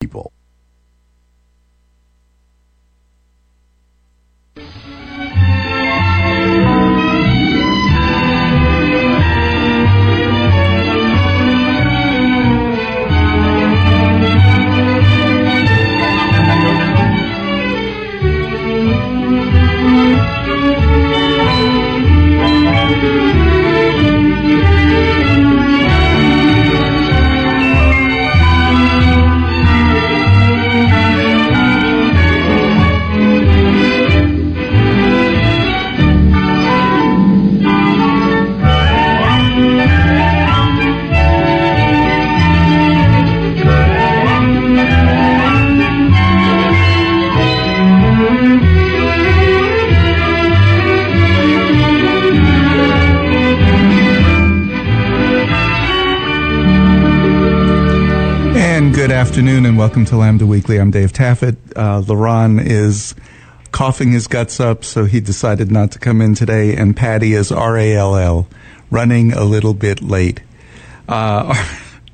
people. Welcome to Lambda Weekly. I'm Dave Taffet. Uh, Laron is coughing his guts up, so he decided not to come in today. And Patty is R A L L, running a little bit late. Uh,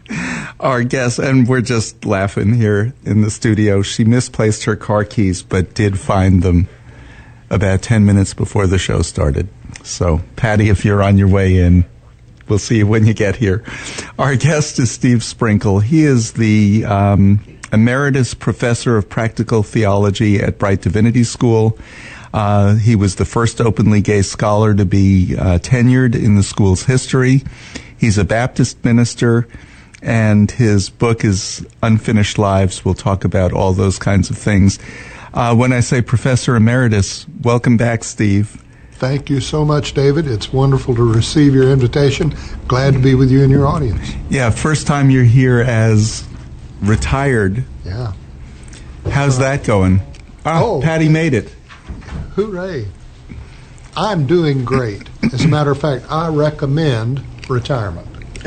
our, our guest, and we're just laughing here in the studio. She misplaced her car keys, but did find them about 10 minutes before the show started. So, Patty, if you're on your way in, we'll see you when you get here. Our guest is Steve Sprinkle. He is the um, emeritus professor of practical theology at Brite Divinity School. Uh, he was the first openly gay scholar to be uh, tenured in the school's history. He's a Baptist minister, and his book is Unfinished Lives. We'll talk about all those kinds of things. Uh, when I say Professor Emeritus, welcome back, Steve. Thank you so much, David. It's wonderful to receive your invitation. Glad to be with you and your audience. Yeah, first time you're here as retired. Yeah. How's that going? Ah, Oh. Patty made it. Hooray. I'm doing great. As a matter of fact, I recommend retirement.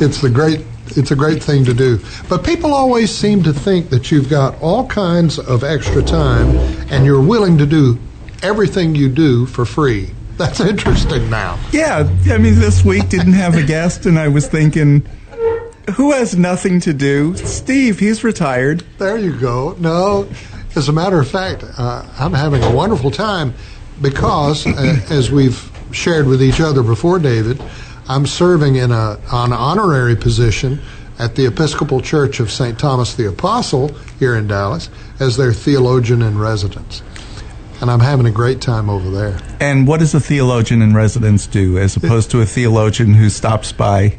it's the great it's a great thing to do. But people always seem to think that you've got all kinds of extra time and you're willing to do everything you do for free. That's interesting now. Yeah, I mean, this week didn't have a guest, and I was thinking, who has nothing to do? Steve, he's retired. There you go. No, as a matter of fact, uh, I'm having a wonderful time because, uh, as we've shared with each other before, David, I'm serving in a an honorary position at the Episcopal Church of St. Thomas the Apostle here in Dallas as their theologian in residence. And I'm having a great time over there. And what does a theologian in residence do, as opposed to a theologian who stops by?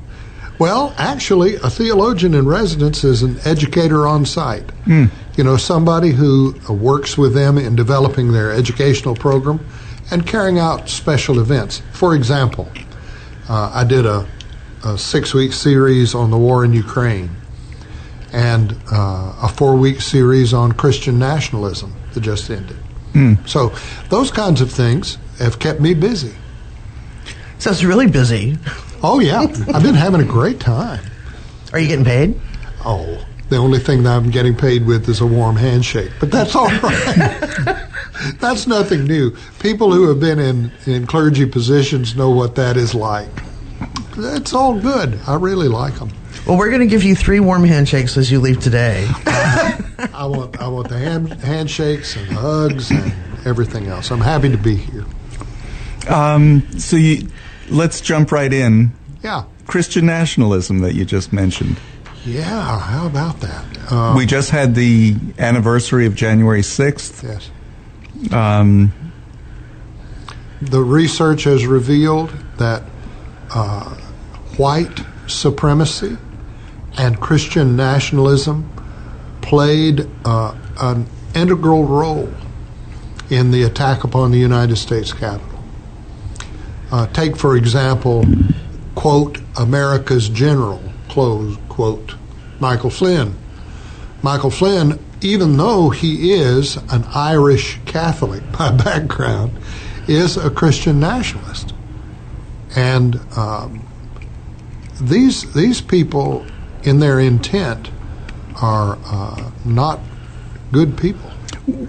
Well, actually, a theologian in residence is an educator on site. You know, somebody who works with them in developing their educational program and carrying out special events. For example, uh, I did a, a six week series on the war in Ukraine and uh, a four week series on Christian nationalism that just ended. So, those kinds of things have kept me busy. So it's really busy. Oh, yeah, I've been having a great time. Are you getting paid? Oh, the only thing that I'm getting paid with is a warm handshake, but that's all right. that's nothing new. People who have been in, in clergy positions know what that is like. It's all good. I really like them. Well, we're going to give you three warm handshakes as you leave today. I want I want the hand, handshakes and hugs and everything else. I'm happy to be here. Um, so you, let's jump right in. Yeah, Christian nationalism that you just mentioned. yeah. How about that? Uh, we just had the anniversary of January 6th. yes. Um, the research has revealed that uh, white supremacy and Christian nationalism played uh, an integral role in the attack upon the United States Capitol. Uh, take, for example, quote, America's general, close quote, Michael Flynn. Michael Flynn, even though he is an Irish Catholic by background, is a Christian nationalist. And um, these, these people, in their intent, are uh, not good people.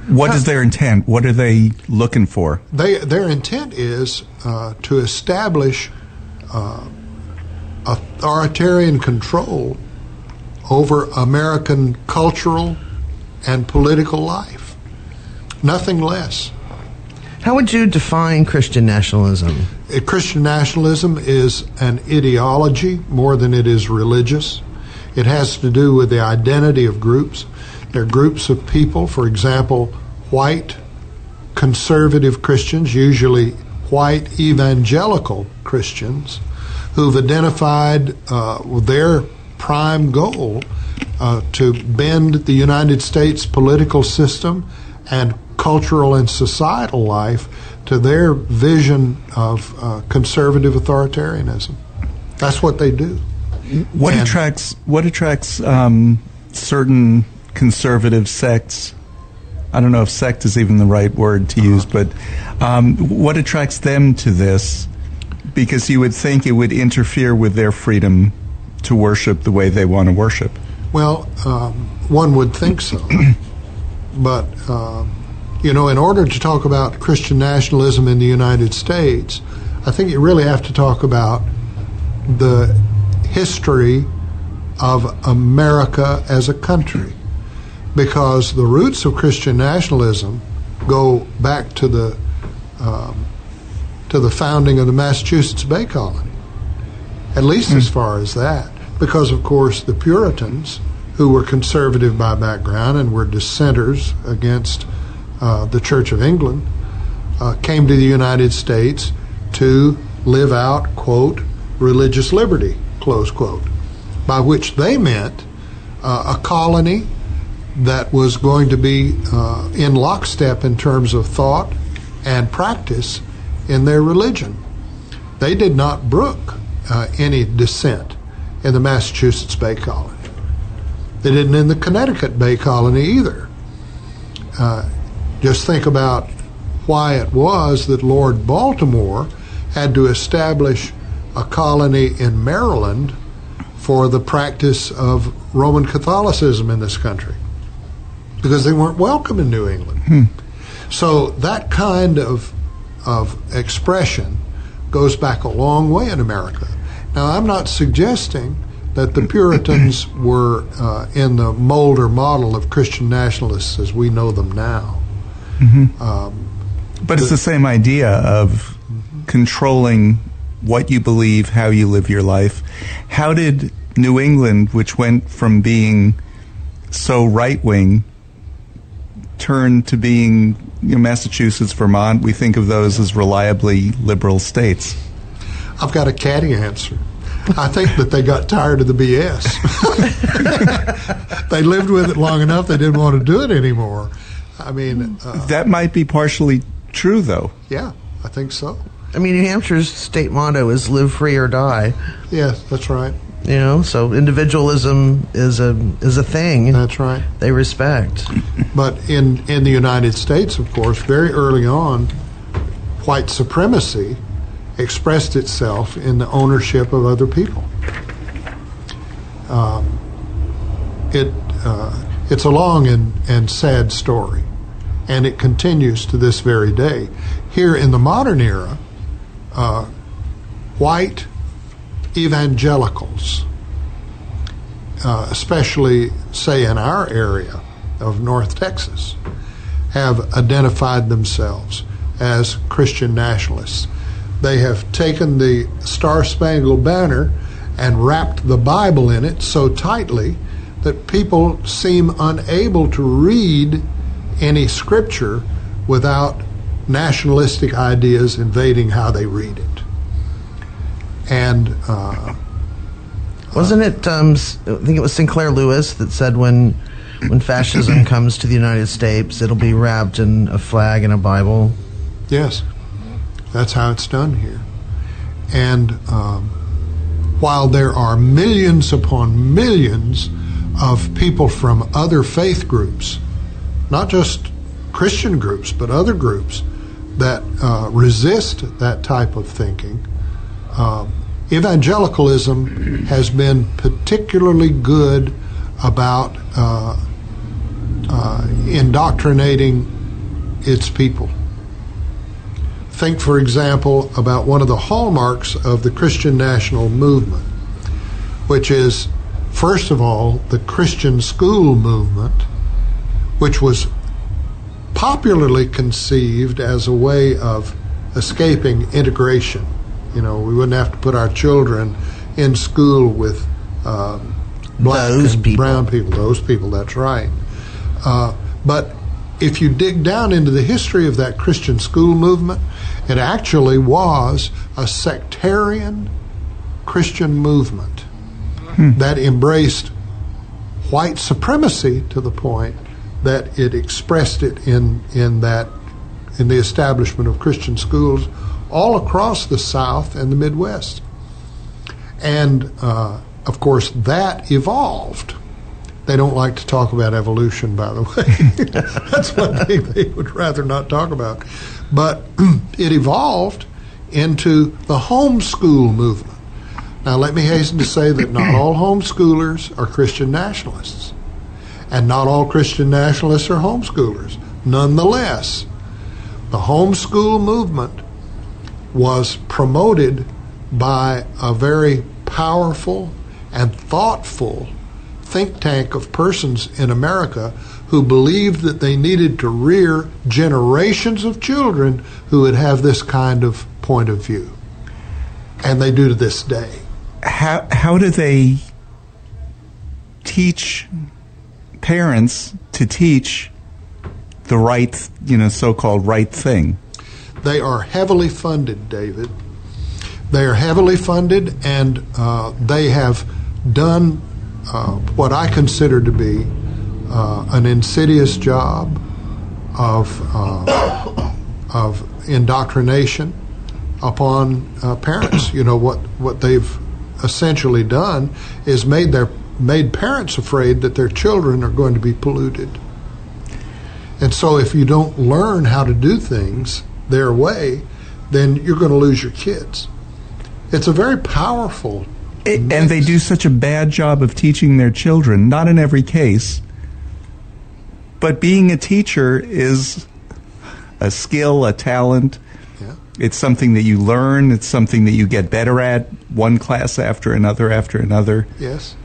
What is their intent? What are they looking for? They, their intent is uh, to establish uh, authoritarian control over American cultural and political life. Nothing less. How would you define Christian nationalism? Uh, Christian nationalism is an ideology more than it is religious. It has to do with the identity of groups. There are groups of people, for example, white conservative Christians, usually white evangelical Christians, who've identified uh, their prime goal uh, to bend the United States political system and cultural and societal life to their vision of uh, conservative authoritarianism. That's what they do. What And- attracts what attracts um, certain conservative sects? I don't know if sect is even the right word to use, but um, what attracts them to this? Because you would think it would interfere with their freedom to worship the way they want to worship. Well, um, one would think so. but, um, you know, in order to talk about Christian nationalism in the United States, I think you really have to talk about the history of America as a country. Because the roots of Christian nationalism go back to the um, to the founding of the Massachusetts Bay Colony at least as far as that. Because, of course, the Puritans, who were conservative by background and were dissenters against uh, the Church of England, uh, came to the United States to live out, quote, religious liberty, close quote, by which they meant uh, a colony that was going to be uh, in lockstep in terms of thought and practice in their religion. They did not brook uh, any dissent in the Massachusetts Bay Colony. They didn't in the Connecticut Bay Colony either. Uh, just think about why it was that Lord Baltimore had to establish a colony in Maryland for the practice of Roman Catholicism in this country because they weren't welcome in New England. Hmm. So that kind of of expression goes back a long way in America. Now, I'm not suggesting that the Puritans were uh, in the mold or model of Christian nationalists as we know them now. Mm-hmm. Um, but it's the same idea of mm-hmm. controlling what you believe, how you live your life. How did New England, which went from being so right wing, turn to being you know, Massachusetts, Vermont? We think of those as reliably liberal states. I've got a catty answer. I think that they got tired of the BS. they lived with it long enough, they didn't want to do it anymore. I mean, uh, That might be partially true, though. yeah, I think so. I mean, New Hampshire's state motto is "Live free or die." Yes, that's right. You know, so individualism is a is a thing That's right. they respect. But in, in the United States, of course, very early on, white supremacy expressed itself in the ownership of other people. Um, it, uh, it's a long and, and sad story, and it continues to this very day. Here in the modern era, uh, white evangelicals, uh, especially, say, in our area of North Texas, have identified themselves as Christian nationalists. They have taken the Star Spangled Banner and wrapped the Bible in it so tightly that people seem unable to read any scripture without nationalistic ideas invading how they read it. And uh, Wasn't it? Um, I think it was Sinclair Lewis that said when when fascism comes to the United States, it'll be wrapped in a flag and a Bible. Yes, that's how it's done here. And um, while there are millions upon millions of people from other faith groups, not just Christian groups, but other groups that uh, resist that type of thinking, um, evangelicalism has been particularly good about uh, uh, indoctrinating its people. Think, for example, about one of the hallmarks of the Christian national movement, which is first of all, the Christian school movement, which was popularly conceived as a way of escaping integration. You know, we wouldn't have to put our children in school with um, black Those and people. brown people. Those people, that's right. Uh, but if you dig down into the history of that Christian school movement, it actually was a sectarian Christian movement that embraced white supremacy to the point that it expressed it in in that in the establishment of Christian schools all across the South and the Midwest. And uh, of course, that evolved. They don't like to talk about evolution, by the way. That's one thing they would rather not talk about. But it evolved into the homeschool movement. Now, let me hasten to say that not all homeschoolers are Christian nationalists, and not all Christian nationalists are homeschoolers. Nonetheless, the homeschool movement was promoted by a very powerful and thoughtful think tank of persons in America who believed that they needed to rear generations of children who would have this kind of point of view. And they do to this day. How how do they teach parents to teach the right, you know, so-called right thing? They are heavily funded, David. They are heavily funded, and uh, they have done uh, what I consider to be uh, an insidious job of uh, of indoctrination upon uh, parents. You know what what they've essentially done is made their made parents afraid that their children are going to be polluted. And so, if you don't learn how to do things their way, then you're going to lose your kids. It's a very powerful. It, and they do such a bad job of teaching their children, not in every case. But being a teacher is a skill, a talent. Yeah. It's something that you learn, it's something that you get better at, one class after another after another. Yes.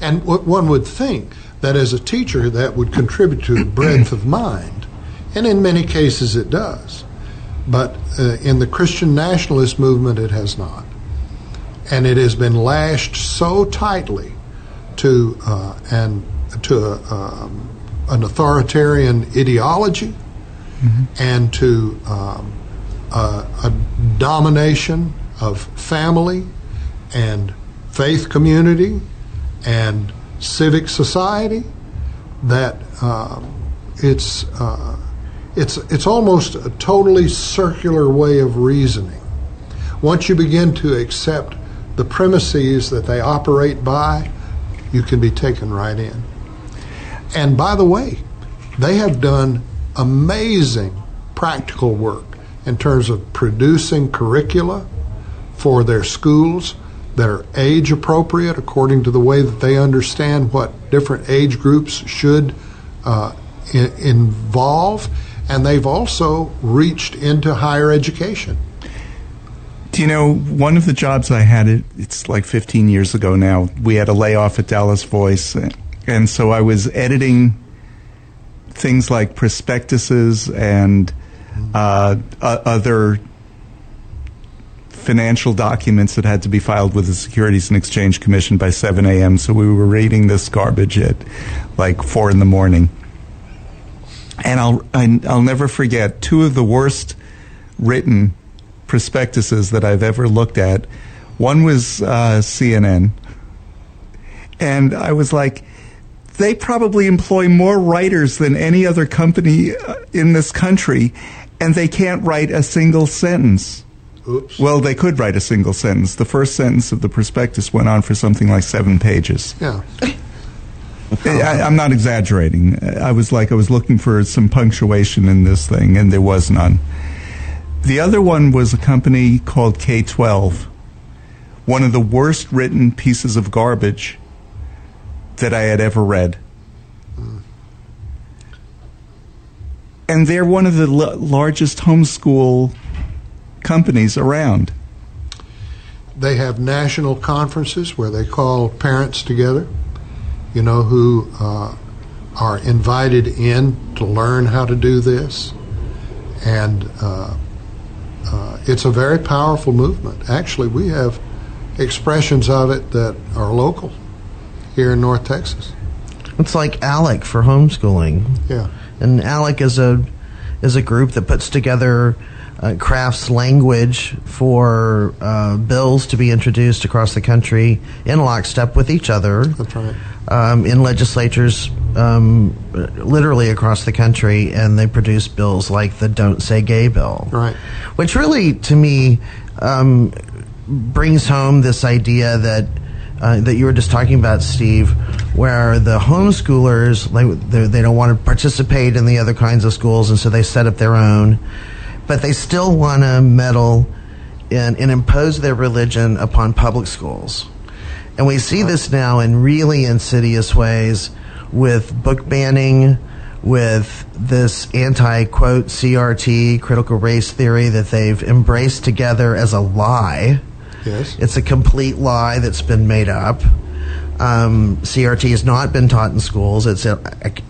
And what one would think that as a teacher that would contribute to the breadth of mind, and in many cases it does. But uh, in the Christian nationalist movement, it has not. And it has been lashed so tightly to uh, and to a, um, an authoritarian ideology and to um, a, a domination of family and faith community and civic society that um, it's uh, it's it's almost a totally circular way of reasoning. Once you begin to accept the premises that they operate by, you can be taken right in. And by the way, they have done amazing practical work in terms of producing curricula for their schools that are age appropriate according to the way that they understand what different age groups should uh, I- involve. And they've also reached into higher education. Do you know one of the jobs I had? It, it's like 15 years ago now. We had a layoff at Dallas Voice, and so I was editing things like prospectuses and uh, other financial documents that had to be filed with the Securities and Exchange Commission by 7 a.m. So we were reading this garbage at like four in the morning. And I'll I, I'll never forget two of the worst written prospectuses that I've ever looked at. One was uh, CNN, and I was like, they probably employ more writers than any other company uh, in this country, and they can't write a single sentence. Oops. Well, they could write a single sentence. The first sentence of the prospectus went on for something like seven pages. Yeah. I, I'm not exaggerating. I was like, I was looking for some punctuation in this thing, and there was none. The other one was a company called K12, one of the worst written pieces of garbage that I had ever read. And they're one of the l- largest homeschool companies around. they have national conferences where they call parents together, you know, who uh, are invited in to learn how to do this. And uh, uh, it's a very powerful movement. Actually, we have expressions of it that are local here in North Texas. It's like ALEC for homeschooling. Yeah. And ALEC is a is a group that puts together uh, crafts language for uh, bills to be introduced across the country in lockstep with each other. That's right. Um, in legislatures um, literally across the country, and they produce bills like the Don't Say Gay bill. Right. Which really, to me, um, brings home this idea that. Uh, that you were just talking about, Steve, where the homeschoolers like they, they don't want to participate in the other kinds of schools, and so they set up their own but they still want to meddle in, and impose their religion upon public schools. And we see this now in really insidious ways with book banning, with this anti quote CRT, critical race theory, that they've embraced together as a lie. Yes. It's a complete lie that's been made up. Um, CRT has not been taught in schools. It's a,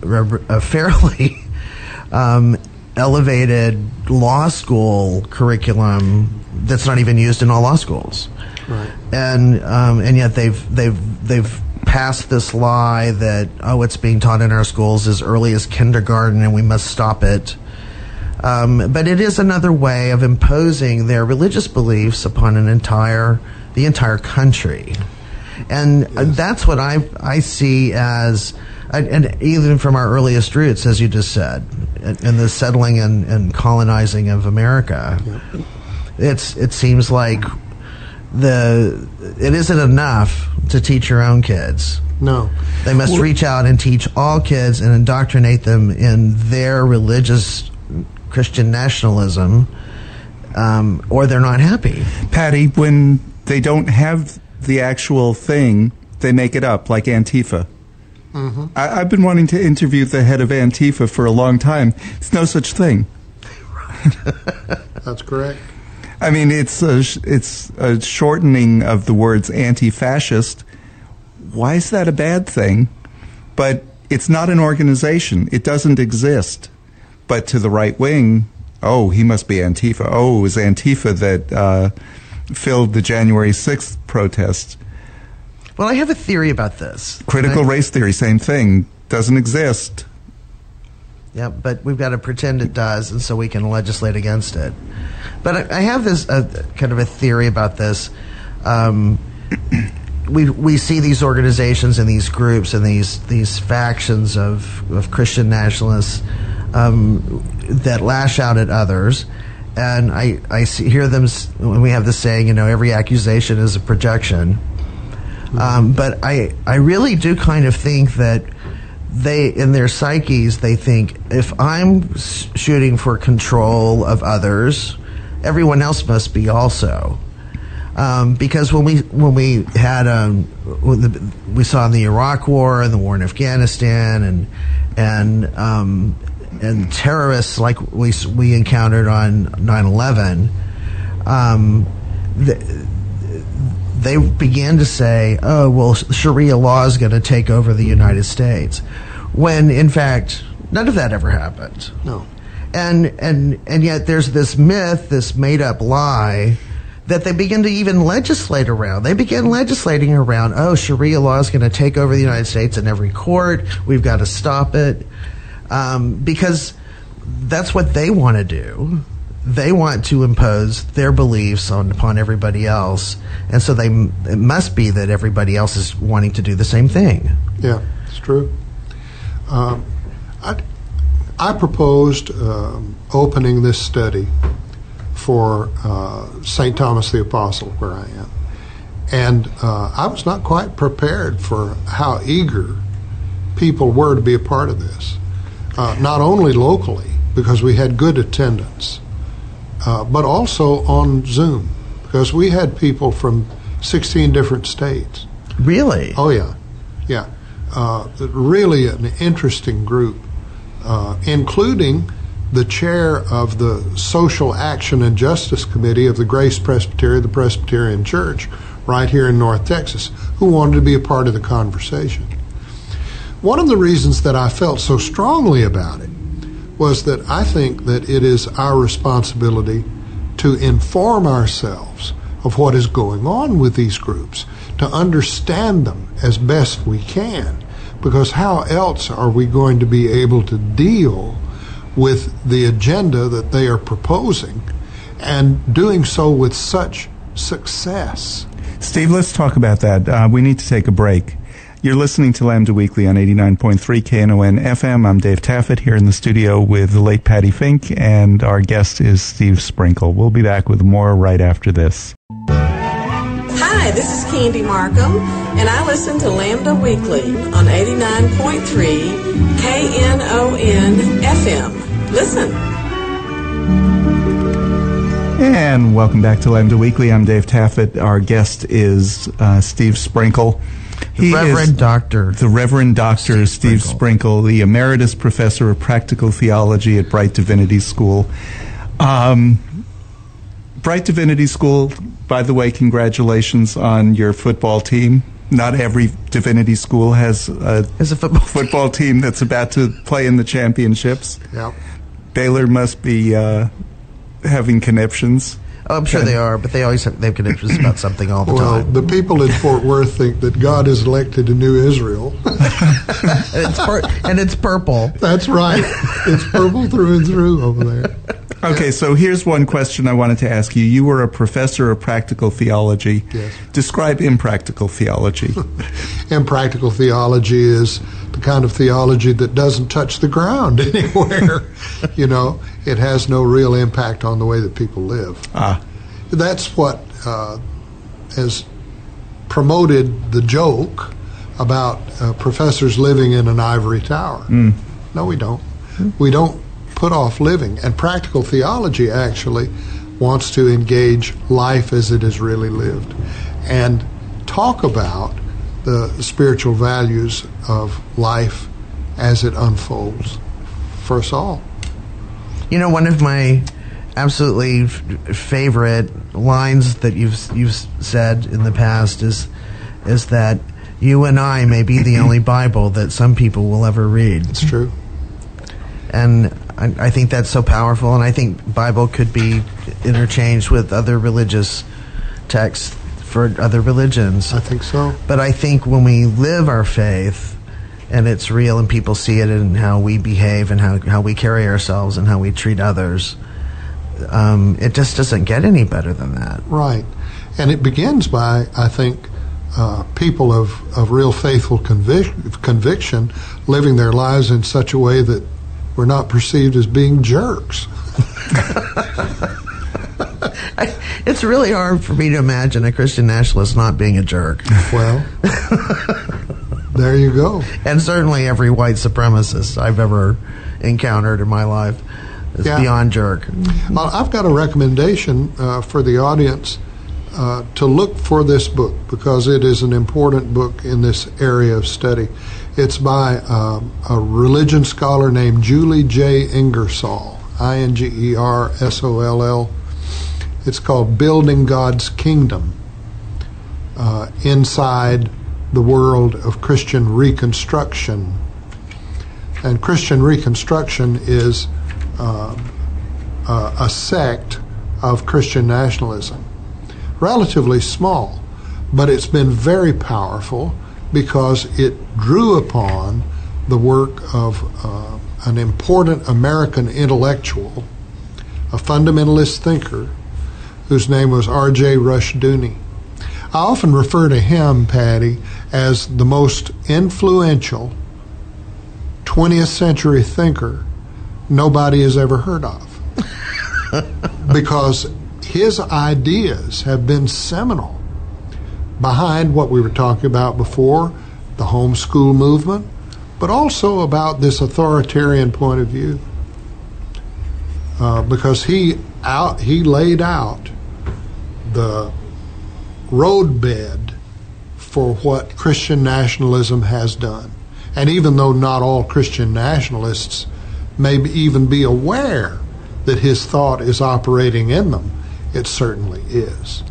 a, a fairly um, elevated law school curriculum that's not even used in all law schools. Right. And um, and yet they've they've they've passed this lie that oh it's being taught in our schools as early as kindergarten and we must stop it. Um, but it is another way of imposing their religious beliefs upon an entire the entire country, and yes. that's what I I see as and even from our earliest roots, as you just said, in the settling and, and colonizing of America, it's it seems like the it isn't enough to teach your own kids. No, they must well, reach out and teach all kids and indoctrinate them in their religious Christian nationalism, um, or they're not happy. Patty, when they don't have the actual thing, they make it up, like Antifa. Mm-hmm. I, have been wanting to interview the head of Antifa for a long time. It's no such thing. That's correct. I mean, it's a, it's a shortening of the words anti-fascist. Why is that a bad thing? But it's not an organization. It doesn't exist. But to the right wing, oh, he must be Antifa. Oh, it was Antifa that uh, filled the January 6th protests. Well, I have a theory about this. Critical I, race theory, same thing. Doesn't exist. Yeah, but we've got to pretend it does, and so we can legislate against it. But I, I have this uh, kind of a theory about this. Um, we we see these organizations and these groups and these these factions of of Christian nationalists um, that lash out at others, and I I see, hear them when we have this saying, you know, every accusation is a projection. Um, but I, I really do kind of think that they, in their psyches, they think if I'm shooting for control of others, everyone else must be also. Um, because when we when we had um, we saw in the Iraq War and the war in Afghanistan and and um, and terrorists like we we encountered on 9/11, um, the, they began to say, oh, well, Sharia law is going to take over the United States. When, in fact, none of that ever happened. No. And, and, and yet there's this myth, this made up lie that they begin to even legislate around. They begin legislating around, oh, Sharia law is going to take over the United States in every court. We've got to stop it. Um, because that's what they want to do they want to impose their beliefs on upon everybody else, and so they it must be that everybody else is wanting to do the same thing. Yeah, it's true. Um, I, I proposed um, opening this study for uh, St. Thomas the Apostle, where I am, and uh, I was not quite prepared for how eager people were to be a part of this. Uh, not only locally, because we had good attendance uh, but also on Zoom because we had people from 16 different states. Really? Oh, yeah. Yeah. Uh, really an interesting group, uh, including the chair of the Social Action and Justice Committee of the Grace Presbytery, the Presbyterian Church, right here in North Texas, who wanted to be a part of the conversation. One of the reasons that I felt so strongly about it was that I think that it is our responsibility to inform ourselves of what is going on with these groups, to understand them as best we can, because how else are we going to be able to deal with the agenda that they are proposing and doing so with such success? Steve, let's talk about that. Uh, we need to take a break. You're listening to Lambda Weekly on 89.3 KNON FM. I'm Dave Taffet here in the studio with the late Patty Fink, and our guest is Steve Sprinkle. We'll be back with more right after this. Hi, this is Candy Marcum, and I listen to Lambda Weekly on 89.3 KNON FM. Listen. And welcome back to Lambda Weekly. I'm Dave Taffet. Our guest is uh, Steve Sprinkle. He Reverend Doctor. The Reverend Doctor Steve, Steve Sprinkle. Sprinkle, the Emeritus Professor of Practical Theology at Brite Divinity School. Um, Brite Divinity School, by the way, congratulations on your football team. Not every divinity school has a, has a football, football team that's about to play in the championships. Yeah. Baylor must be uh, having connections. Oh, I'm sure they are, but they always have, they have connections about something all the well, time. Well, the people in Fort Worth think that God has elected a new Israel. and, it's pur- and it's purple. That's right. It's purple through and through over there. Okay, so here's one question I wanted to ask you. You were a professor of practical theology. Yes. Describe impractical theology. impractical theology is the kind of theology that doesn't touch the ground anywhere. you know, it has no real impact on the way that people live. Ah. That's what uh, has promoted the joke about uh, professors living in an ivory tower. Mm. No, we don't. We don't put off living. And practical theology actually wants to engage life as it is really lived and talk about the spiritual values of life as it unfolds for us all. You know, one of my absolutely f- favorite lines that you've you've said in the past is is that you and I may be the only Bible that some people will ever read. It's true. And I, I think that's so powerful, and I think Bible could be interchanged with other religious texts for other religions. I think so. But I think when we live our faith and it's real and people see it in how we behave and how, how we carry ourselves and how we treat others, um, it just doesn't get any better than that. Right. And it begins by, I think, uh, people of, of real faithful convic- conviction living their lives in such a way that we're not perceived as being jerks. I, it's really hard for me to imagine a Christian nationalist not being a jerk. Well, there you go. And certainly every white supremacist I've ever encountered in my life is Yeah. beyond jerk. Well, I've got a recommendation uh, for the audience uh, to look for this book because it is an important book in this area of study. It's by um, a religion scholar named Julie J. Ingersoll, I N G E R S O L L. It's called Building God's Kingdom uh, Inside the World of Christian Reconstruction. And Christian Reconstruction is uh, uh, a sect of Christian nationalism. Relatively small, but it's been very powerful because it drew upon the work of uh, an important American intellectual, a fundamentalist thinker, whose name was R.J. Rushdoony. I often refer to him, Patty, as the most influential 20th century thinker nobody has ever heard of. because his ideas have been seminal behind what we were talking about before the homeschool movement, but also about this authoritarian point of view. Uh, because he out he laid out the roadbed for what Christian nationalism has done. And even though not all Christian nationalists may even be aware that his thought is operating in them. It certainly is.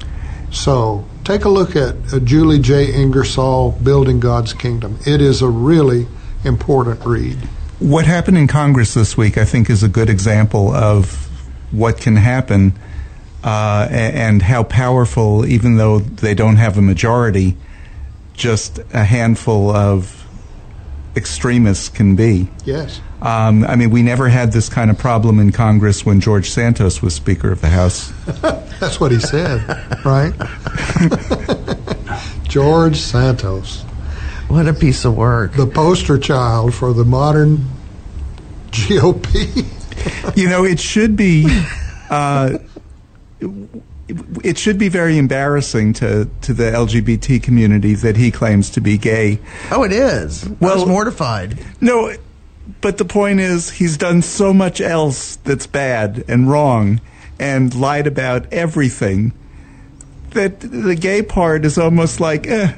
So take a look at uh, Julie J. Ingersoll, Building God's Kingdom. It is a really important read. What happened in Congress this week, I think, is a good example of what can happen uh, and how powerful, even though they don't have a majority, just a handful of extremists can be. Yes. Um, I mean, we never had this kind of problem in Congress when George Santos was Speaker of the House. That's what he said, right? George Santos. What a piece of work. The poster child for the modern GOP. you know, it should be. Uh, it should be very embarrassing to, to the LGBT community that he claims to be gay. Oh, it is. Well, I was mortified. No, but the point is, he's done so much else that's bad and wrong and lied about everything that the gay part is almost like, eh.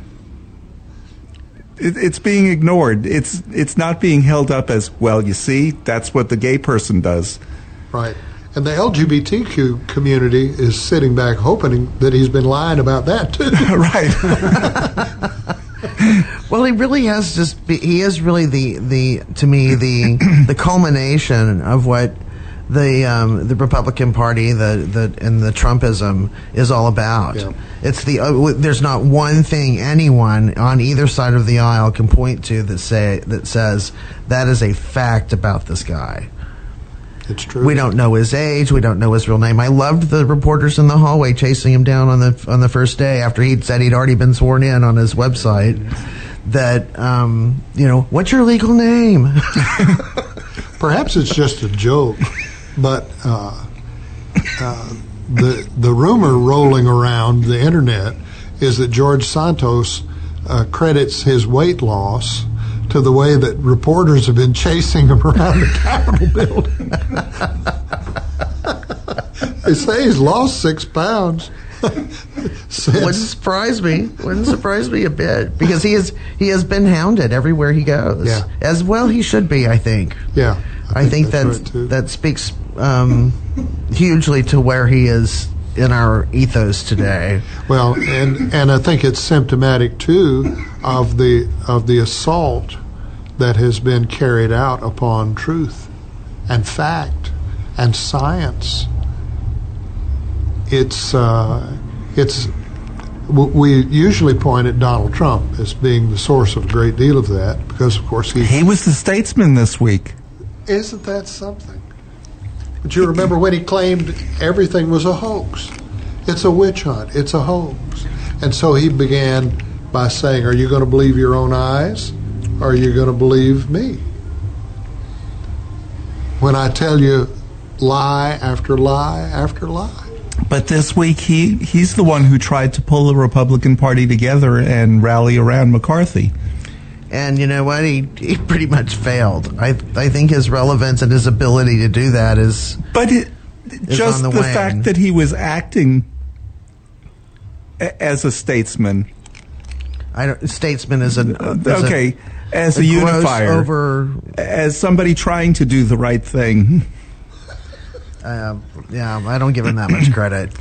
It, it's being ignored. It's it's not being held up as well. You see, that's what the gay person does. Right. And the LGBTQ community is sitting back hoping that he's been lying about that too. right. well, he really has just be, he is really the the to me the the culmination of what the um, the Republican Party, the the and the Trumpism is all about. Yeah. It's the uh, there's not one thing anyone on either side of the aisle can point to that say that says that is a fact about this guy. It's true. We don't know his age. We don't know his real name. I loved the reporters in the hallway chasing him down on the on the first day after he'd said he'd already been sworn in on his website. That um, you know, what's your legal name? Perhaps it's just a joke, but uh, uh, the the rumor rolling around the internet is that George Santos uh, credits his weight loss to the way that reporters have been chasing him around the Capitol building. they say he's lost six pounds. Wouldn't surprise me. Wouldn't surprise me a bit because he is he has been hounded everywhere he goes. Yeah. as well he should be. I think. Yeah, I, I think, think that that speaks um, hugely to where he is in our ethos today. Well, and and I think it's symptomatic too of the of the assault that has been carried out upon truth and fact and science. It's uh, it's we usually point at Donald Trump as being the source of a great deal of that because, of course, he he was the statesman this week. Isn't that something? But you remember when he claimed everything was a hoax? It's a witch hunt. It's a hoax. And so he began by saying, Are you going to believe your own eyes? Or are you going to believe me? When I tell you lie after lie after lie. But this week, he, he's the one who tried to pull the Republican Party together and rally around McCarthy. And you know what? He he pretty much failed. I I think his relevance and his ability to do that is. But it, just the, the fact that he was acting as a statesman. I don't, statesman is an uh, okay a, as a, a unifier over as somebody trying to do the right thing. Uh, yeah, I don't give him that much credit.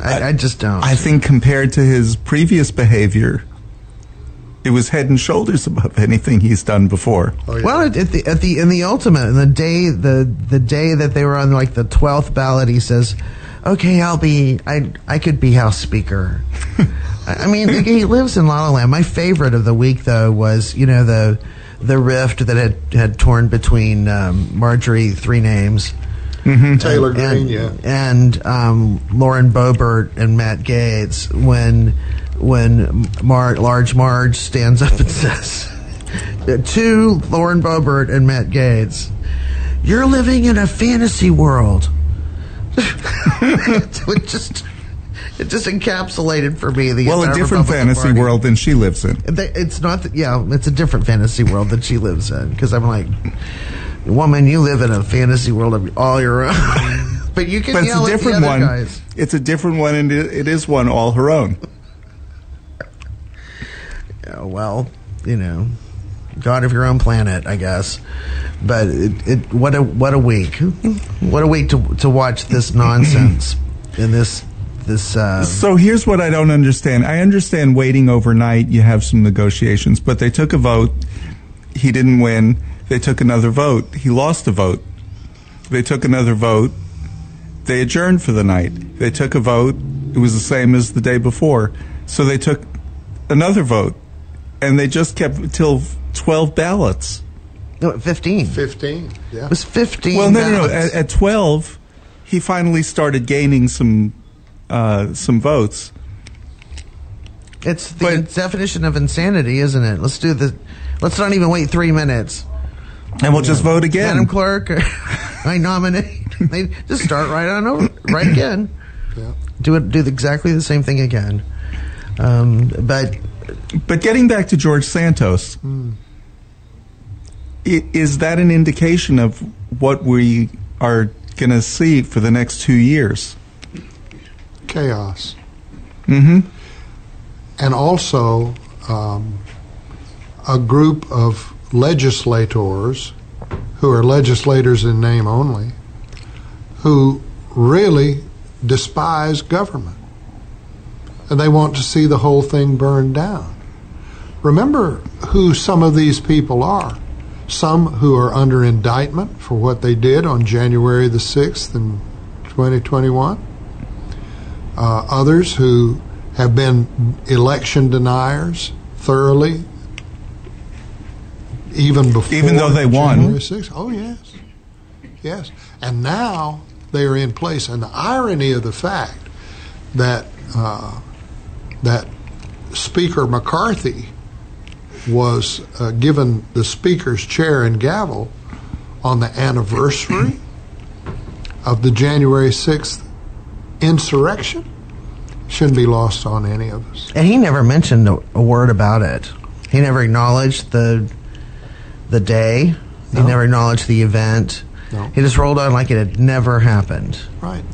I, I, just don't. I think compared to his previous behavior, it was head and shoulders above anything he's done before. Oh, yeah. Well, at, at, the at the in the ultimate, in the day the the day that they were on like the twelfth ballot, he says, "Okay, I'll be I I could be House Speaker." I mean, he lives in La La Land. My favorite of the week, though, was you know the the rift that had had torn between um, Marjorie Three Names. Mm-hmm. Taylor Greene, and, yeah, and um, Lauren Boebert and Matt Gaetz when when Mar- Large Marge stands up and says to Lauren Boebert and Matt Gaetz, "You're living in a fantasy world." it just it just encapsulated for me the well a different fantasy Party. world than she lives in. It's not that, yeah, it's a different fantasy world that she lives in because I'm like, woman, you live in a fantasy world of all your own. but you can but yell it's a different one. Guys. It's a different one, and it is one all her own. Yeah, well, you know, god of your own planet, I guess. But it, it what a what a week, what a week to to watch this nonsense in this this. Uh, So here's what I don't understand. I understand waiting overnight, you have some negotiations, but they took a vote. He didn't win. They took another vote. He lost a vote. They took another vote. They adjourned for the night. They took a vote. It was the same as the day before. So they took another vote. And they just kept till 12 ballots. no, fifteen. 15, yeah. It was fifteen. Well, no, no, no. At, at 12, he finally started gaining some uh, some votes. It's the But- definition of insanity, isn't it? Let's do the. Let's not even wait three minutes. And we'll just vote again. Madam Clerk, I nominate. They just start right on over, right again. Yeah. Do it. Do exactly the same thing again. Um, but But getting back to George Santos, i- is that an indication of what we are going to see for the next two years? chaos. Mm-hmm. And also um, a group of legislators who are legislators in name only who really despise government. And they want to see the whole thing burned down. Remember who some of these people are. Some who are under indictment for what they did on January the 6th in 2021 uh, others who have been election deniers thoroughly, even before Even though they won. January 6th. Oh yes, yes, and now they are in place. And the irony of the fact that uh, that Speaker McCarthy was uh, given the Speaker's chair and gavel on the anniversary of the January 6th insurrection shouldn't be lost on any of us. and he never mentioned a, a word about it. He never acknowledged the the day. He No. never acknowledged the event. No. He just rolled on like it had never happened, Right.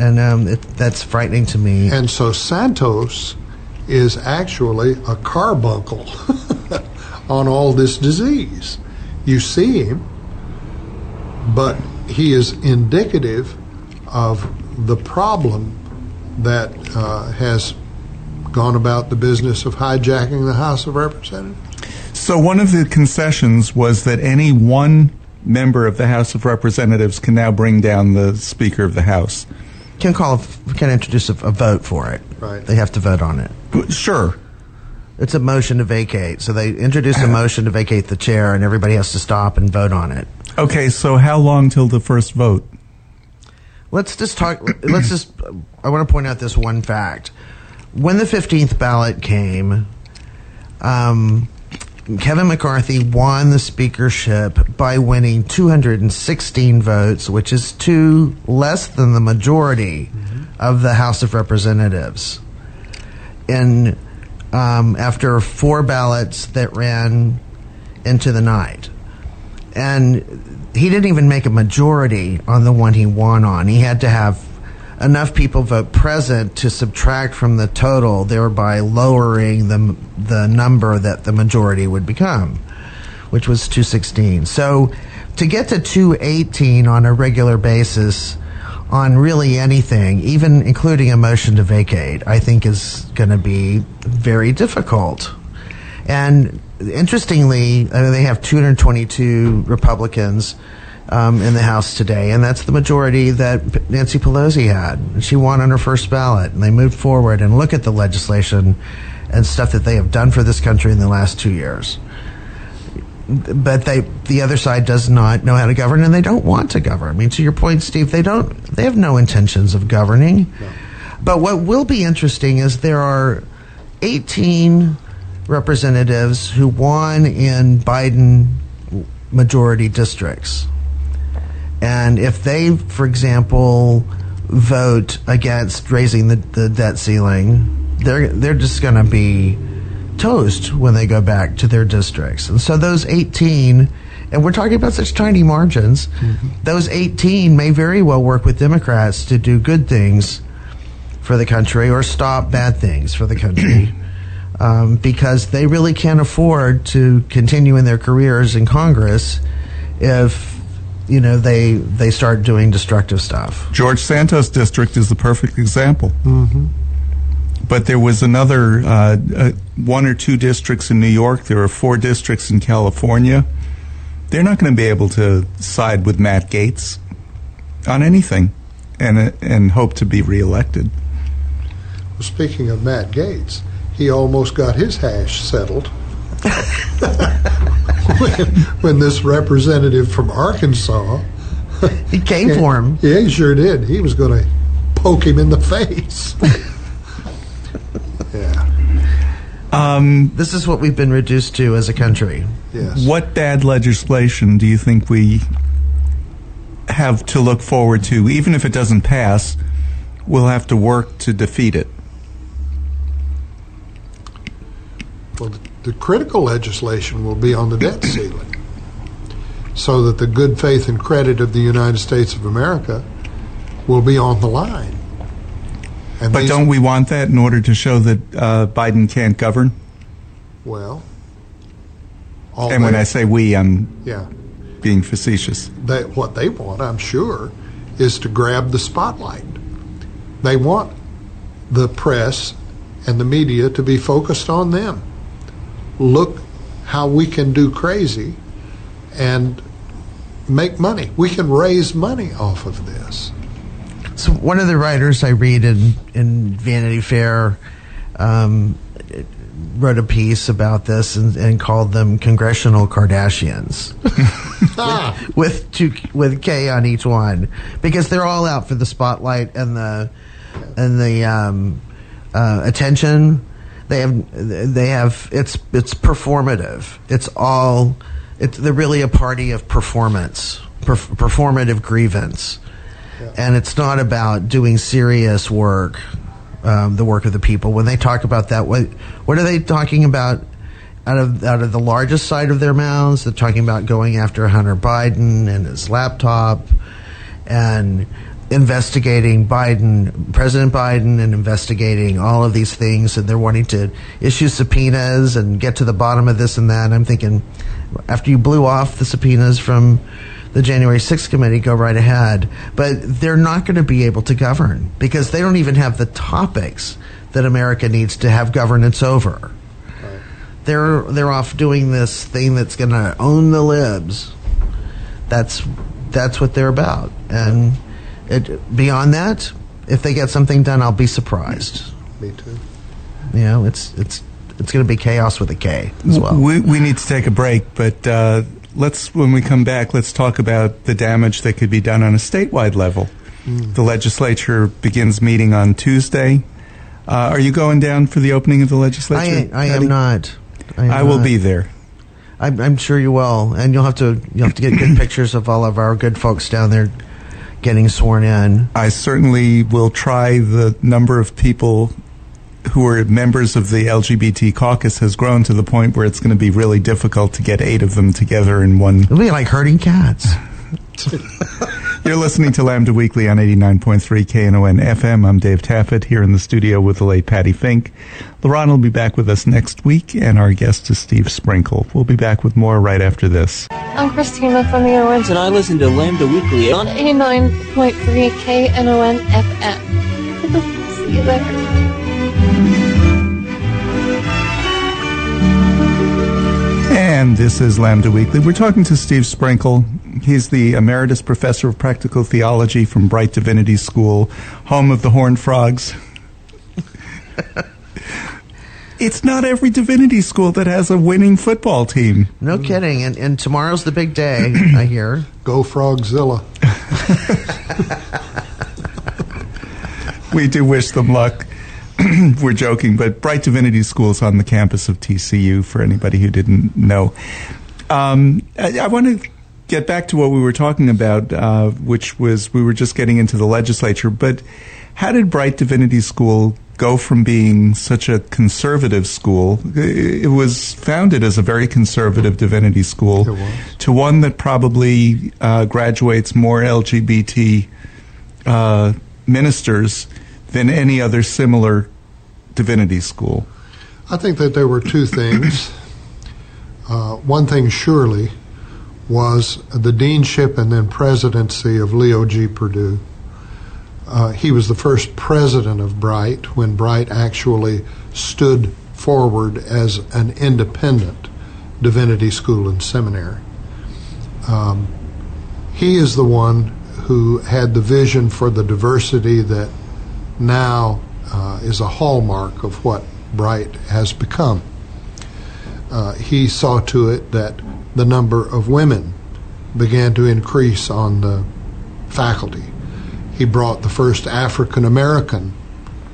And um, it, that's frightening to me. And so Santos is actually a carbuncle on all this disease. You see him, but he is indicative of the problem that uh, has gone about the business of hijacking the House of Representatives. So one of the concessions was that any one member of the House of Representatives can now bring down the Speaker of the House. Can call can introduce a, a vote for it. Right. They have to vote on it. Sure. It's a motion to vacate. So they introduce a motion to vacate the chair, and everybody has to stop and vote on it. Okay, so how long till the first vote? Let's just talk. let's just. I want to point out this one fact. When the fifteenth ballot came, um, Kevin McCarthy won the speakership by winning 216 votes, which is two less than the majority of the House of Representatives. In um, after four ballots that ran into the night, and he didn't even make a majority on the one he won on. He had to have enough people vote present to subtract from the total, thereby lowering the the number that the majority would become, which was 216. So to get to 218 on a regular basis on really anything, even including a motion to vacate, I think is going to be very difficult. And interestingly, I mean, they have 222 Republicans um, in the House today, and that's the majority that Nancy Pelosi had. She won on her first ballot, and they moved forward and look at the legislation and stuff that they have done for this country in the last two years. But they, the other side does not know how to govern, and they don't want to govern. I mean, to your point, Steve, they don't. They have no intentions of governing. But what will be interesting is there are 18 representatives who won in Biden majority districts. And if they, for example, vote against raising the, the debt ceiling, they're they're just going to be toast when they go back to their districts. And so those 18 and we're talking about such tiny margins, those 18 may very well work with Democrats to do good things for the country or stop bad things for the country. um, because they really can't afford to continue in their careers in Congress if you know they they start doing destructive stuff. George Santos district is the perfect example. Mm-hmm. But there was another uh, uh, one or two districts in New York. There are four districts in California. They're not going to be able to side with Matt Gaetz on anything, and uh, and hope to be reelected. Well, speaking of Matt Gaetz, he almost got his hash settled when, when this representative from Arkansas. He came for him. Yeah, he sure did. He was going to poke him in the face. yeah. Um, This is what we've been reduced to as a country. Yes. What bad legislation do you think we have to look forward to, even if it doesn't pass? We'll have to work to defeat it. Well, the, critical legislation will be on the debt ceiling, so that the good faith and credit of the United States of America will be on the line. And But don't we want that in order to show that uh, Biden can't govern? Well, all And when I say we, I'm yeah, being facetious. they, what they want, I'm sure, is to grab the spotlight. They want the press and the media to be focused on them. Look how we can do crazy and make money. We can raise money off of this. So one of the writers I read in in Vanity Fair um, wrote a piece about this and, and called them congressional Kardashians. Ah, with two with K on each one because they're all out for the spotlight and the and the um, uh, attention. They have they have it's it's performative. It's all it's they're really a party of performance, perf- performative grievance, and it's not about doing serious work. Um, the work of the people. When they talk about that, what what are they talking about? out of out of the largest side of their mouths. They're talking about going after Hunter Biden and his laptop and investigating Biden, President Biden, and investigating all of these things. And they're wanting to issue subpoenas and get to the bottom of this and that. And I'm thinking, after you blew off the subpoenas from the January 6th committee, go right ahead. But they're not going to be able to govern because they don't even have the topics that America needs to have governance over they're they're off doing this thing that's going to own the libs. That's that's what they're about. And it, beyond that, if they get something done, I'll be surprised. me too. You know, it's it's it's going to be chaos with a K as well. We, we need to take a break, but uh, let's when we come back, let's talk about the damage that could be done on a statewide level. The legislature begins meeting on Tuesday. Uh, are you going down for the opening of the legislature? I I am not. I, am I will not. be there. I'm, I'm sure you will, and you'll have to you'll have to get good pictures of all of our good folks down there getting sworn in. I certainly will try. The number of people who are members of the LGBT caucus has grown to the point where it's going to be really difficult to get eight of them together in one. It'll be like herding cats. You're listening to Lambda Weekly on 89.3 KNON FM. I'm Dave Taffet here in the studio with the late Patty Fink. LaRon will be back with us next week, and our guest is Steve Sprinkle. We'll be back with more right after this. I'm Christina from the Owens and I listen to Lambda Weekly on on 89.3 KNON FM. See you there. And this is Lambda Weekly. We're talking to Steve Sprinkle. He's the Emeritus Professor of Practical Theology from Brite Divinity School, home of the Horned Frogs. it's not every divinity school that has a winning football team. No kidding. And, and tomorrow's the big day, I hear. Go Frogzilla. We do wish them luck. We're joking, but Brite Divinity School is on the campus of TCU for anybody who didn't know. Um, I, I want to get back to what we were talking about, uh, which was we were just getting into the legislature. But how did Brite Divinity School go from being such a conservative school? It was founded as a very conservative divinity school to one that probably uh, graduates more LGBT uh, ministers than any other similar divinity school. I think that there were two things. Uh, one thing, surely, was the deanship and then presidency of Leo G. Perdue. Uh, he was the first president of Brite when Brite actually stood forward as an independent divinity school and seminary. Um, he is the one who had the vision for the diversity that now uh, is a hallmark of what Brite has become. Uh, he saw to it that the number of women began to increase on the faculty. He brought the first African American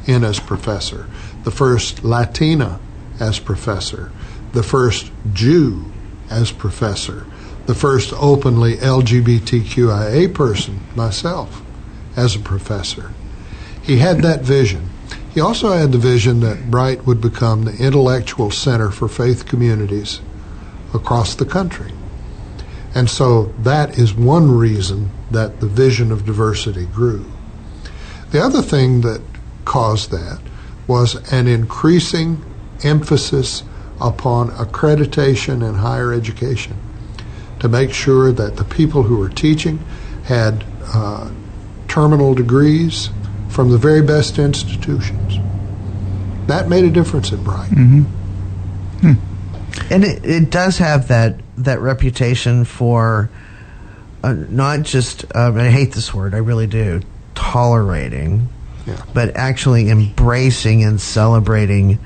in as professor, the first Latina as professor, the first Jew as professor, the first openly LGBTQIA person, myself, as a professor. He had that vision. He also had the vision that Brite would become the intellectual center for faith communities across the country. And so that is one reason that the vision of diversity grew. The other thing that caused that was an increasing emphasis upon accreditation in higher education to make sure that the people who were teaching had uh, terminal degrees from the very best institutions. That made a difference at Brite. and it, it does have that that reputation for uh, not just um, I hate this word I really do tolerating Yeah. but actually embracing and celebrating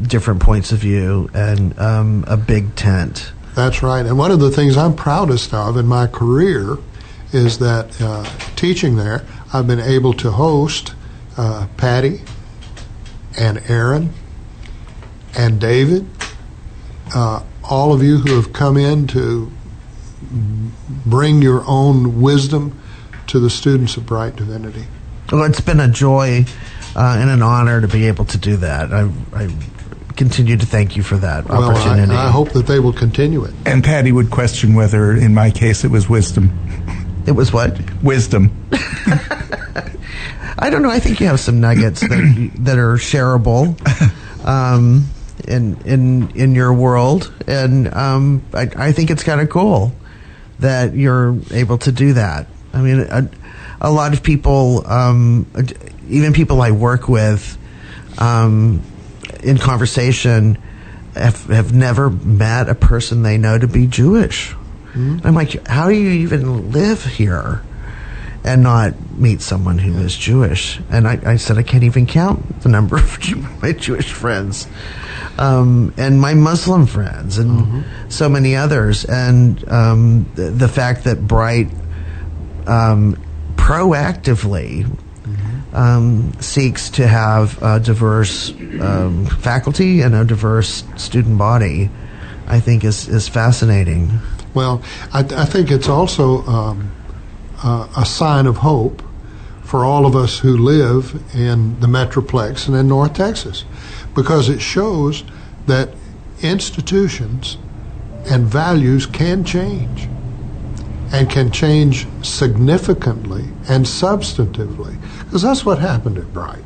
different points of view and um, a big tent That's right. And one of the things I'm proudest of in my career is that uh, teaching there, I've been able to host uh, Patty and Aaron and David, uh, all of you who have come in to bring your own wisdom to the students of Brite Divinity. well it's been a joy uh, and an honor to be able to do that I, I continue to thank you for that Well, I, opportunity I hope that they will continue it. And Patty would question whether, in my case, it was wisdom. it was what Wisdom. I don't know. I think you have some nuggets that that are shareable um, in in in your world, and um, I, I think it's kind of cool that you're able to do that. I mean, a, a lot of people, um, even people I work with, um, in conversation, have have never met a person they know to be Jewish. I'm like, how do you even live here? And not meet someone who is Jewish. And I, I said I can't even count the number of Jew- my Jewish friends, um, and my Muslim friends, and so many others. And um, the, the fact that Brite um, proactively um, seeks to have a diverse um, faculty and a diverse student body, I think is is fascinating. Well, I, I think it's also um, uh, a sign of hope for all of us who live in the Metroplex and in North Texas because it shows that institutions and values can change and can change significantly and substantively because that's what happened at Brite.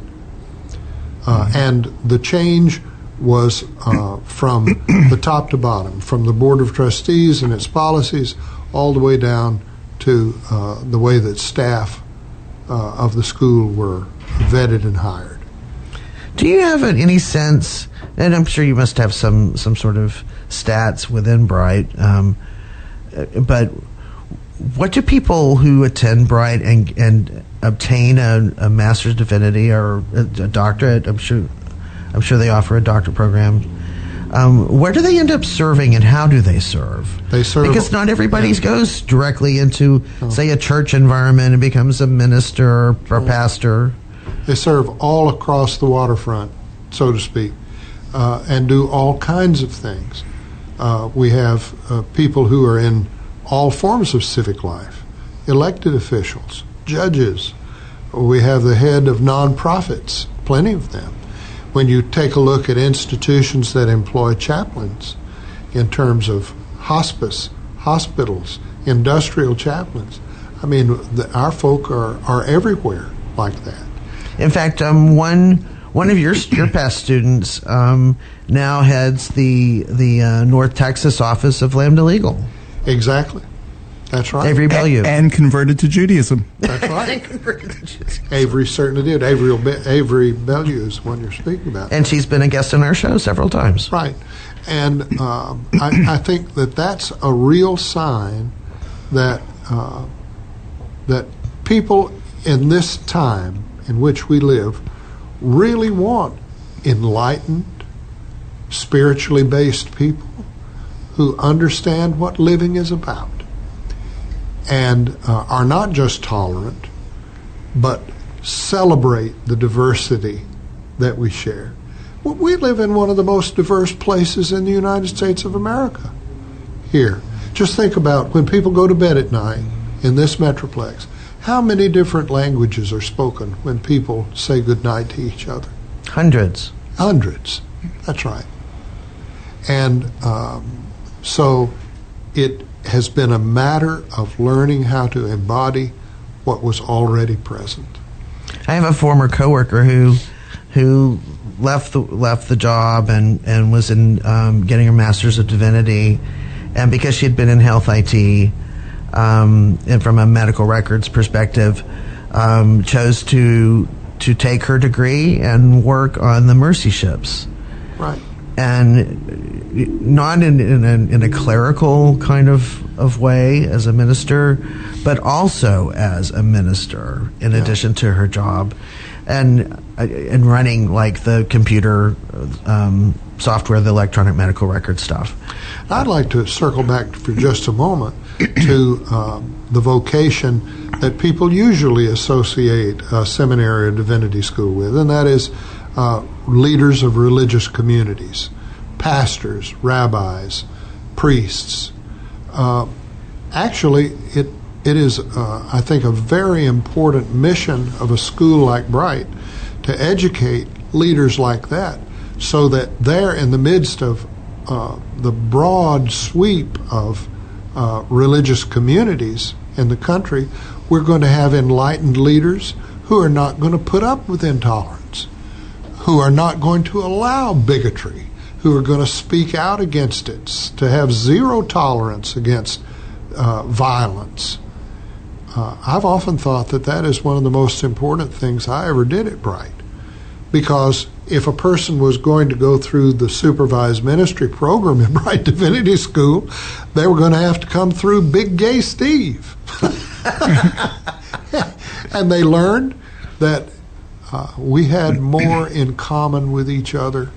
Uh, and the change was uh, from the top to bottom, from the Board of Trustees and its policies, all the way down to uh, the way that staff uh, of the school were vetted and hired. Do you have any sense? And I'm sure you must have some some sort of stats within Brite. Um, but what do people who attend Brite and and obtain a, a master's divinity or a, a doctorate? I'm sure I'm sure they offer a doctorate program. Um, where do they end up serving, and how do they serve? They serve- because not everybody Yeah. goes directly into, say, a church environment and becomes a minister or, or pastor. They serve all across the waterfront, so to speak, uh, and do all kinds of things. Uh, we have uh, people who are in all forms of civic life, elected officials, judges. We have the head of nonprofits, plenty of them. When you take a look at institutions that employ chaplains in terms of hospice, hospitals, industrial chaplains, I mean, the, our folk are, are everywhere like that. In fact, um, one one of your your past students um, now heads the the uh, North Texas office of Lambda Legal. Exactly. That's right. Avery Bellew. and converted to Judaism. That's right. Judaism. Avery certainly did. Avery, Be- Avery Bellew is the one you're speaking about. and she's been a guest on our show several times. Right. And um, I, I think that that's a real sign that uh, that people in this time in which we live really want enlightened, spiritually based people who understand what living is about and uh, are not just tolerant, but celebrate the diversity that we share. We live in one of the most diverse places in the United States of America here. Just think about when people go to bed at night in this metroplex, how many different languages are spoken when people say goodnight to each other? Hundreds. Hundreds. That's right. And um, so it has been a matter of learning how to embody what was already present. I have a former coworker who who left the left the job and and was in um, getting her master's of divinity, and because she had been in health IT, um, and from a medical records perspective, um, chose to to take her degree and work on the Mercy ships Right. and not in, in, a, in a clerical kind of, of way as a minister, but also as a minister in addition to her job, and and running like the computer um, software, the electronic medical record stuff. I'd like to circle back for just a moment to um, the vocation that people usually associate a seminary or divinity school with, and that is uh, leaders of religious communities, pastors, rabbis, priests. Uh, actually, it it is, uh, I think, a very important mission of a school like Brite to educate leaders like that, so that they're in the midst of uh, the broad sweep of uh, religious communities in the country, we're going to have enlightened leaders who are not going to put up with intolerance, who are not going to allow bigotry, who are going to speak out against it, to have zero tolerance against uh, violence. Uh, I've often thought that that is one of the most important things I ever did at Brite. Because if a person was going to go through the supervised ministry program in Brite Divinity School, they were going to have to come through Big Gay Steve. and they learned that uh, we had more in common with each other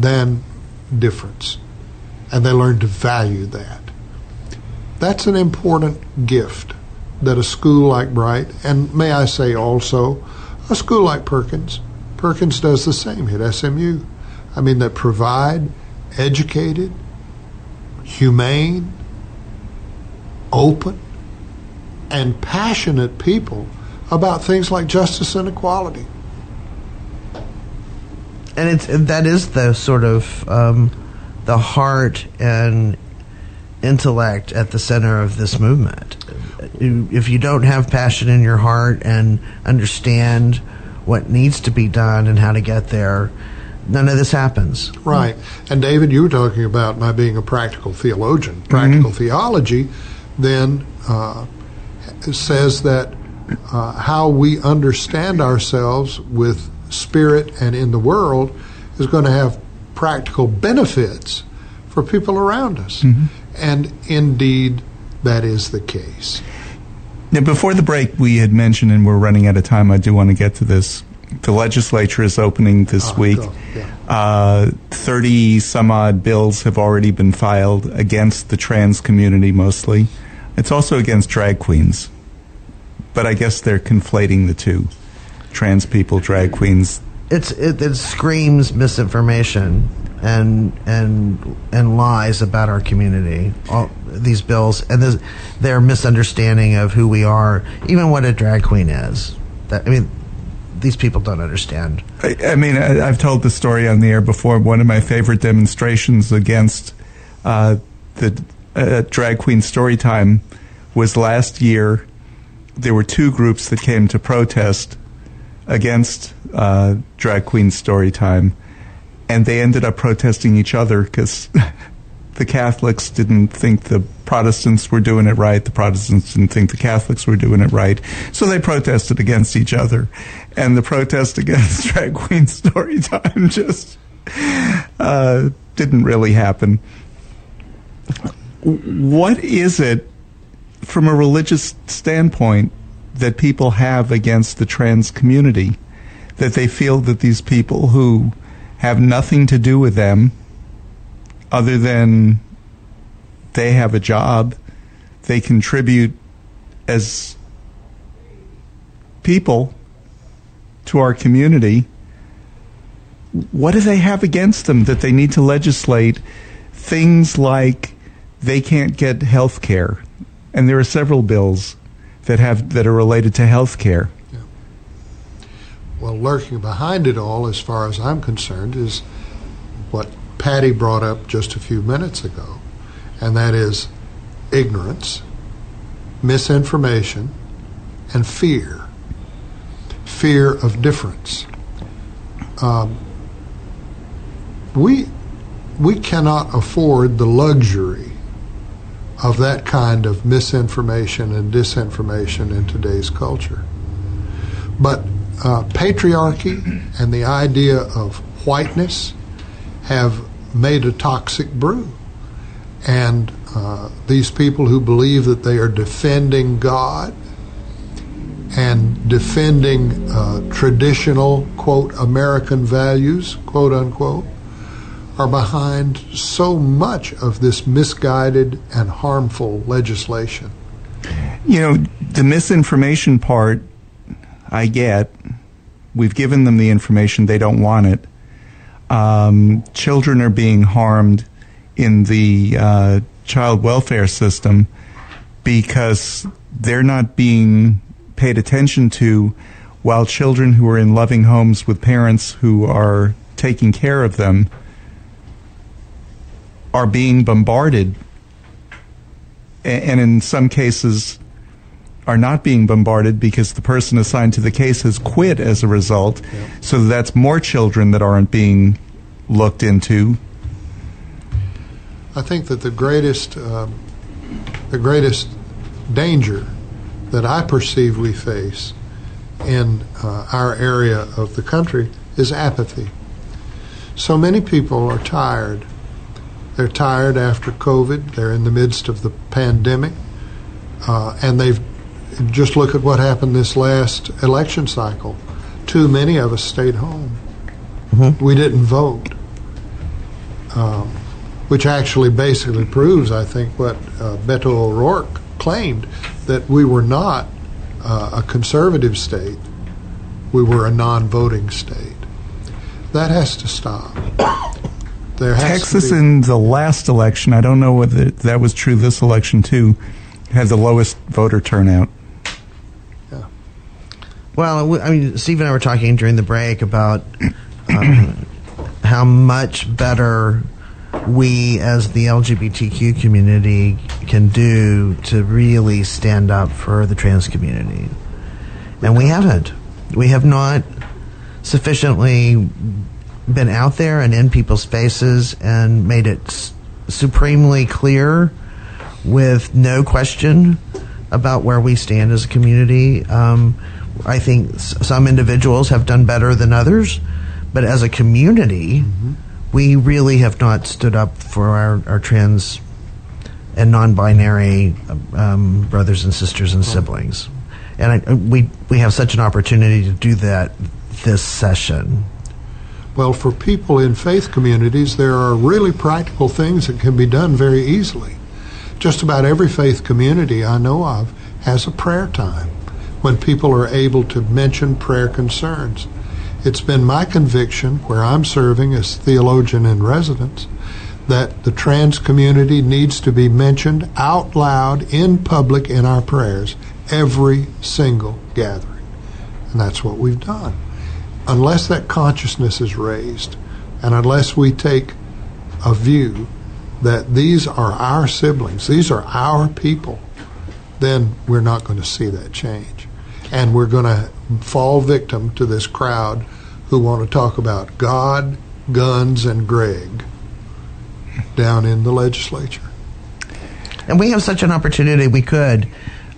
than difference. And they learn to value that. That's an important gift that a school like Brite, and may I say also, a school like Perkins, Perkins does the same at SMU. I mean, that provide educated, humane, open, and passionate people about things like justice and equality. And it's that is the sort of um, the heart and intellect at the center of this movement. If you don't have passion in your heart and understand what needs to be done and how to get there, none of this happens. Right. And David, you were talking about my being a practical theologian. Practical theology then uh, says that uh, how we understand ourselves with spirit and in the world is going to have practical benefits for people around us. And indeed, that is the case. Now, before the break, we had mentioned, and we're running out of time. I do want to get to this. The legislature is opening this Ah, week. yeah. Uh, Thirty some odd bills have already been filed against the trans community, mostly. It's also against drag queens, but I guess they're conflating the two: trans people, drag queens. It's it, it screams misinformation and and and lies about our community. All these bills and this, their misunderstanding of who we are, even what a drag queen is. That I mean, these people don't understand. I, I mean, I, I've told the story on the air before. One of my favorite demonstrations against uh, the uh, drag queen story time was last year. There were two groups that came to protest against uh, drag queen story time, and they ended up protesting each other because the Catholics didn't think the Protestants were doing it right. The Protestants didn't think the Catholics were doing it right. So they protested against each other. And the protest against Drag Queen Storytime just uh, didn't really happen. What is it, from a religious standpoint, that people have against the trans community? That they feel that these people who have nothing to do with them other than they have a job, they contribute as people to our community. What do they have against them that they need to legislate things like they can't get health care? And there are several bills that have that are related to health care. Well, lurking behind it all, as far as I'm concerned, is what Patty brought up just a few minutes ago, and that is ignorance, misinformation, and fear. Fear of difference. Um, we we cannot afford the luxury of that kind of misinformation and disinformation in today's culture. But uh, patriarchy and the idea of whiteness have made a toxic brew. And uh, these people who believe that they are defending God and defending uh, traditional, quote, American values, quote unquote, are behind so much of this misguided and harmful legislation. You know, the misinformation part, I get. We've given them the information, they don't want it. Um, children are being harmed in the uh, child welfare system because they're not being paid attention to while children who are in loving homes with parents who are taking care of them are being bombarded and in some cases are not being bombarded because the person assigned to the case has quit as a result. So that's more children that aren't being looked into. I think that the greatest, um, the greatest danger that I perceive we face in uh, our area of the country is apathy. So many people are tired. They're tired after COVID. They're in the midst of the pandemic, uh, and they've just look at what happened this last election cycle. Too many of us stayed home. We didn't vote um, which actually basically proves, I think, what uh, Beto O'Rourke claimed that we were not uh, a conservative state, we were a non voting state. That has to stop. There Texas in the last election, I don't know whether that was true this election too, had the lowest voter turnout. Yeah. Well, I mean, Steve and I were talking during the break about um, how much better we as the LGBTQ community can do to really stand up for the trans community. And we haven't. We have not sufficiently been out there and in people's faces and made it s- supremely clear with no question about where we stand as a community. Um, I think s- some individuals have done better than others, but as a community, we really have not stood up for our, our trans and non-binary um, brothers and sisters and siblings. And I, we we have such an opportunity to do that this session. Well, for people in faith communities, there are really practical things that can be done very easily. Just about every faith community I know of has a prayer time when people are able to mention prayer concerns. It's been my conviction, where I'm serving as theologian in residence, that the trans community needs to be mentioned out loud in public in our prayers every single gathering. And that's what we've done. Unless that consciousness is raised, and unless we take a view that these are our siblings, these are our people, then we're not going to see that change. And we're going to fall victim to this crowd who want to talk about God guns, and Greg down in the legislature. And we have such an opportunity. We could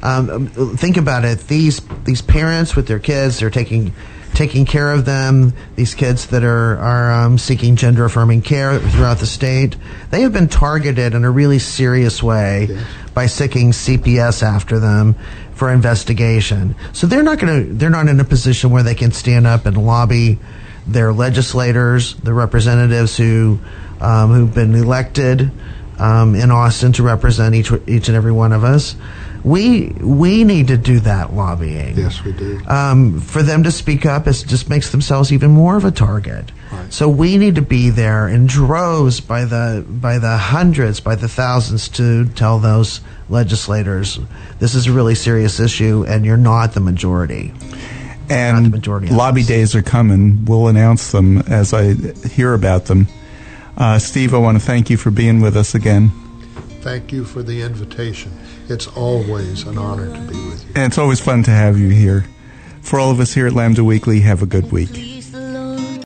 um, think about it. These these parents with their kids, they're taking taking care of them. These kids that are are um, seeking gender affirming care throughout the state, they have been targeted in a really serious way Yes. by seeking CPS after them for investigation. So they're not going to they're not in a position where they can stand up and lobby their legislators, the representatives who um, who've been elected um, in Austin to represent each each and every one of us. We we need to do that lobbying. Yes, we do. Um, for them to speak up, it just makes themselves even more of a target. Right. So we need to be there in droves by the by the hundreds, by the thousands to tell those legislators this is a really serious issue, and you're not the majority. Not the majority lobby days are coming. We'll announce them as I hear about them. Uh, Steve, I want to thank you for being with us again. Thank you for the invitation. It's always an honor to be with you. And it's always fun to have you here. For all of us here at Lambda Weekly, have a good week.